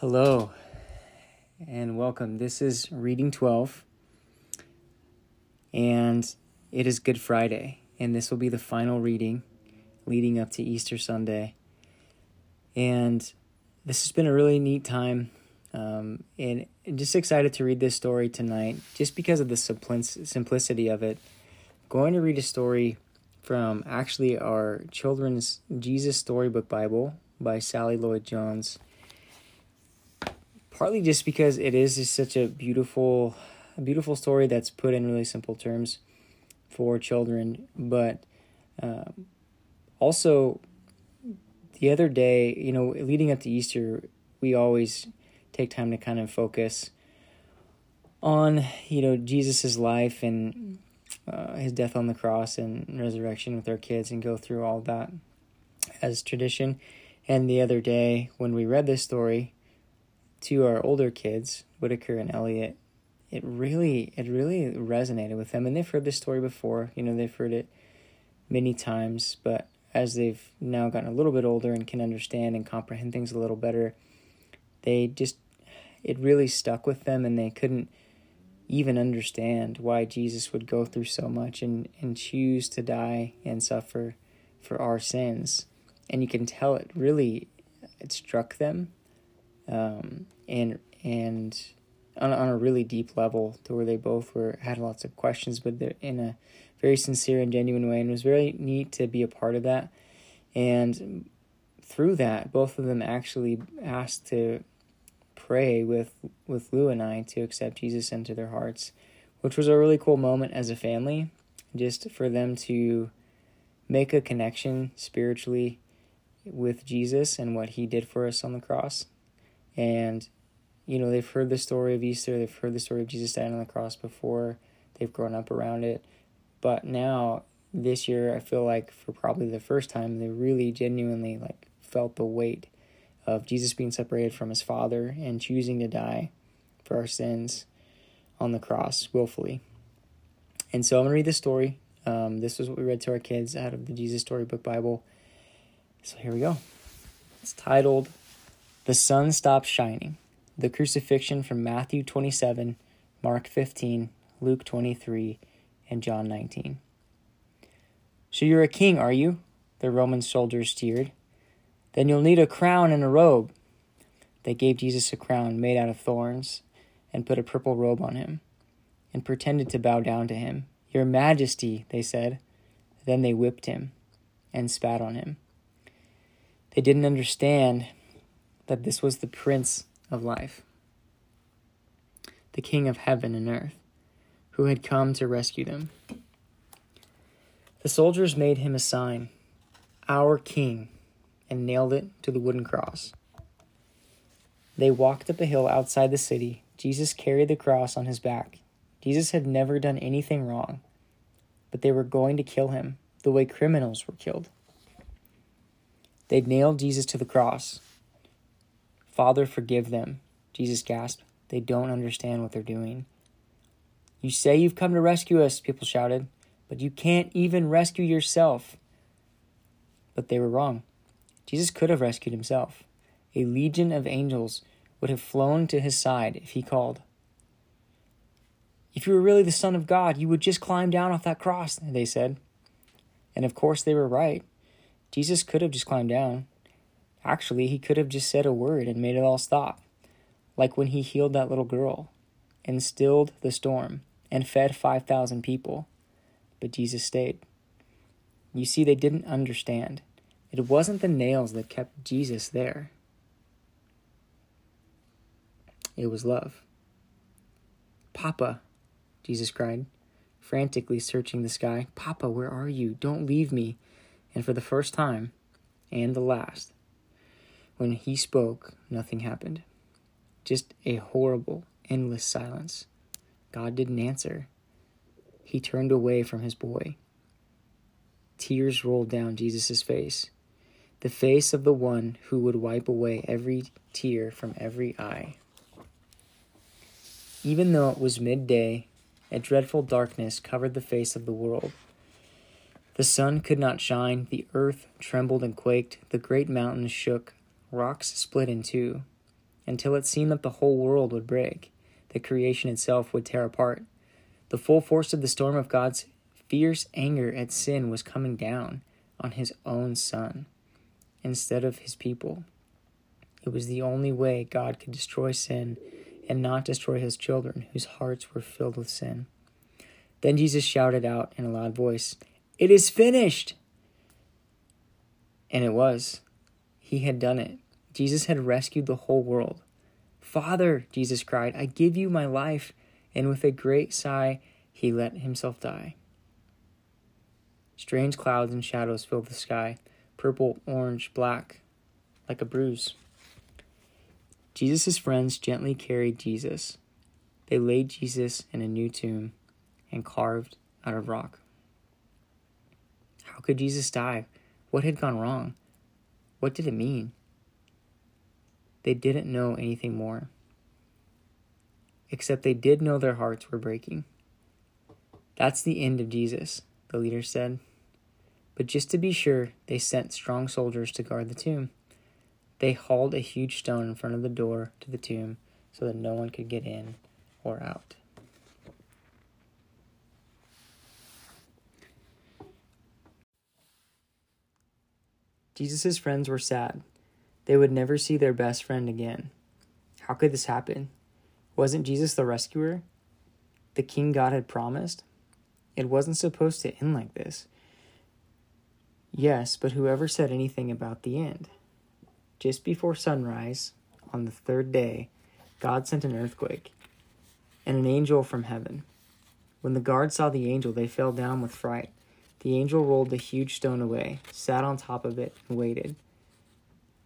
Hello and welcome. This is Reading 12, and it is Good Friday, and this will be the final reading leading up to Easter Sunday. And this has been a really neat time, um, and just excited to read this story tonight just because of the simplicity of it. I'm going to read a story from actually our children's Jesus Storybook Bible by Sally Lloyd Jones partly just because it is just such a beautiful a beautiful story that's put in really simple terms for children. But um, also the other day you know leading up to easter we always take time to kind of focus on you know jesus's life and uh, his death on the cross and resurrection with our kids and go through all that as tradition. And the other day when we read this story to our older kids, Whitaker and Elliot, it really it really resonated with them. And they've heard this story before, you know, they've heard it many times, but as they've now gotten a little bit older and can understand and comprehend things a little better, they just it really stuck with them and they couldn't even understand why Jesus would go through so much and, and choose to die and suffer for our sins. And you can tell it really it struck them um, and and on, on a really deep level to where they both were had lots of questions, but they're in a very sincere and genuine way, and it was very neat to be a part of that. And through that, both of them actually asked to pray with with Lou and I to accept Jesus into their hearts, which was a really cool moment as a family, just for them to make a connection spiritually with Jesus and what he did for us on the cross and, you know, they've heard the story of Easter, they've heard the story of Jesus dying on the cross before, they've grown up around it. But now, this year, I feel like for probably the first time, they really genuinely like felt the weight of Jesus being separated from his Father and choosing to die for our sins on the cross willfully. And so I'm going to read the story. Um, this was what we read to our kids out of the Jesus Storybook Bible. So here we go. It's titled the sun stops shining. The crucifixion from Matthew 27, Mark 15, Luke 23, and John 19. So you're a king, are you? The Roman soldiers jeered. Then you'll need a crown and a robe. They gave Jesus a crown made out of thorns and put a purple robe on him and pretended to bow down to him. Your Majesty, they said. Then they whipped him and spat on him. They didn't understand that this was the Prince of Life, the King of heaven and earth, who had come to rescue them. The soldiers made him a sign, Our King, and nailed it to the wooden cross. They walked up a hill outside the city. Jesus carried the cross on his back. Jesus had never done anything wrong, but they were going to kill him the way criminals were killed. They nailed Jesus to the cross Father, forgive them. Jesus gasped. They don't understand what they're doing. You say you've come to rescue us, people shouted, but you can't even rescue yourself. But they were wrong. Jesus could have rescued himself. A legion of angels would have flown to his side if he called. If you were really the Son of God, you would just climb down off that cross, they said. And of course, they were right. Jesus could have just climbed down. Actually, he could have just said a word and made it all stop, like when he healed that little girl and stilled the storm and fed 5,000 people. But Jesus stayed. You see, they didn't understand. It wasn't the nails that kept Jesus there, it was love. Papa, Jesus cried, frantically searching the sky. Papa, where are you? Don't leave me. And for the first time, and the last, when he spoke, nothing happened. Just a horrible, endless silence. God didn't answer. He turned away from his boy. Tears rolled down Jesus' face, the face of the one who would wipe away every tear from every eye. Even though it was midday, a dreadful darkness covered the face of the world. The sun could not shine, the earth trembled and quaked, the great mountains shook, Rocks split in two, until it seemed that the whole world would break, that creation itself would tear apart. The full force of the storm of God's fierce anger at sin was coming down on his own son instead of his people. It was the only way God could destroy sin and not destroy his children whose hearts were filled with sin. Then Jesus shouted out in a loud voice, It is finished! And it was. He had done it. Jesus had rescued the whole world. Father, Jesus cried, I give you my life. And with a great sigh, he let himself die. Strange clouds and shadows filled the sky purple, orange, black, like a bruise. Jesus' friends gently carried Jesus. They laid Jesus in a new tomb and carved out of rock. How could Jesus die? What had gone wrong? What did it mean? They didn't know anything more, except they did know their hearts were breaking. That's the end of Jesus, the leader said. But just to be sure, they sent strong soldiers to guard the tomb. They hauled a huge stone in front of the door to the tomb so that no one could get in or out. Jesus' friends were sad. They would never see their best friend again. How could this happen? Wasn't Jesus the rescuer? The king God had promised? It wasn't supposed to end like this. Yes, but whoever said anything about the end? Just before sunrise, on the third day, God sent an earthquake and an angel from heaven. When the guards saw the angel, they fell down with fright. The angel rolled the huge stone away, sat on top of it, and waited.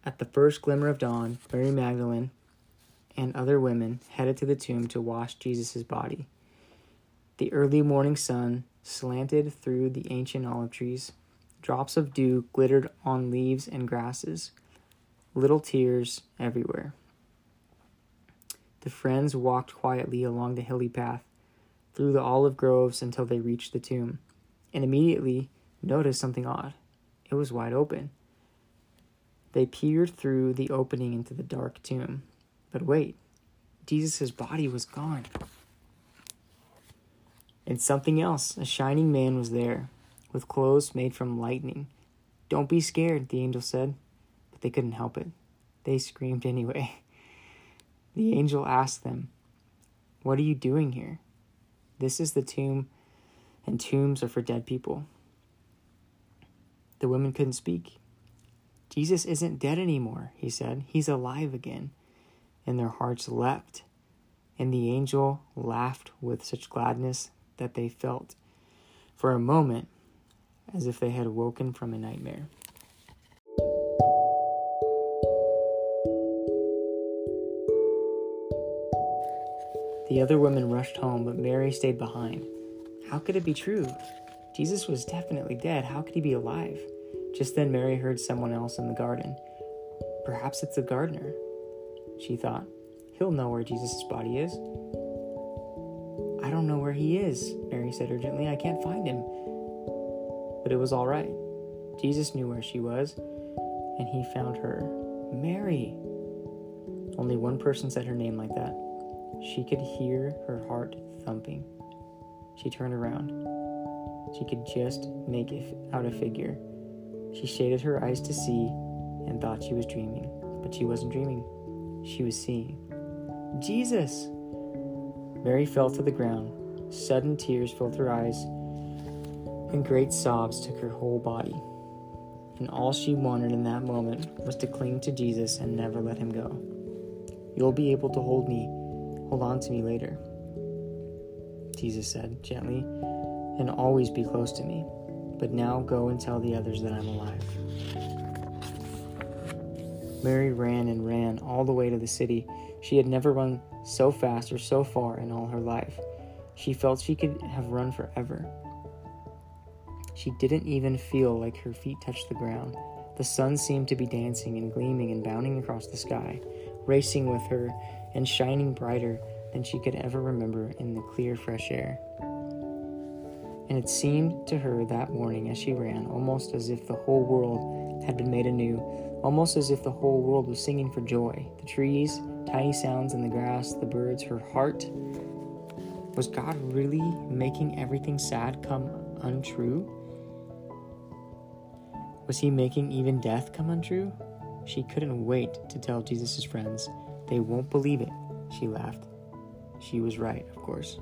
At the first glimmer of dawn, Mary Magdalene and other women headed to the tomb to wash Jesus' body. The early morning sun slanted through the ancient olive trees Drops of dew glittered on leaves and grasses, little tears everywhere. The friends walked quietly along the hilly path, through the olive groves until they reached the tomb, and immediately noticed something odd. It was wide open. They peered through the opening into the dark tomb. But wait, Jesus' body was gone. And something else, a shining man was there, with clothes made from lightning. Don't be scared, the angel said. But they couldn't help it. They screamed anyway. The angel asked them, What are you doing here? This is the tomb, and tombs are for dead people. The women couldn't speak. Jesus isn't dead anymore, he said. He's alive again. And their hearts leapt. And the angel laughed with such gladness that they felt, for a moment, as if they had woken from a nightmare. The other women rushed home, but Mary stayed behind. How could it be true? Jesus was definitely dead. How could he be alive? Just then, Mary heard someone else in the garden. Perhaps it's the gardener, she thought. He'll know where Jesus' body is. I don't know where he is, Mary said urgently. I can't find him but it was all right. Jesus knew where she was, and he found her. Mary! Only one person said her name like that. She could hear her heart thumping. She turned around. She could just make out a figure. She shaded her eyes to see and thought she was dreaming, but she wasn't dreaming. She was seeing. Jesus! Mary fell to the ground. Sudden tears filled her eyes and great sobs took her whole body. And all she wanted in that moment was to cling to Jesus and never let him go. You'll be able to hold me, hold on to me later, Jesus said gently, and always be close to me. But now go and tell the others that I'm alive. Mary ran and ran all the way to the city. She had never run so fast or so far in all her life. She felt she could have run forever. She didn't even feel like her feet touched the ground. The sun seemed to be dancing and gleaming and bounding across the sky, racing with her and shining brighter than she could ever remember in the clear, fresh air. And it seemed to her that morning as she ran almost as if the whole world had been made anew, almost as if the whole world was singing for joy. The trees, tiny sounds in the grass, the birds, her heart. Was God really making everything sad come untrue? Was he making even death come untrue? She couldn't wait to tell Jesus' friends. They won't believe it, she laughed. She was right, of course.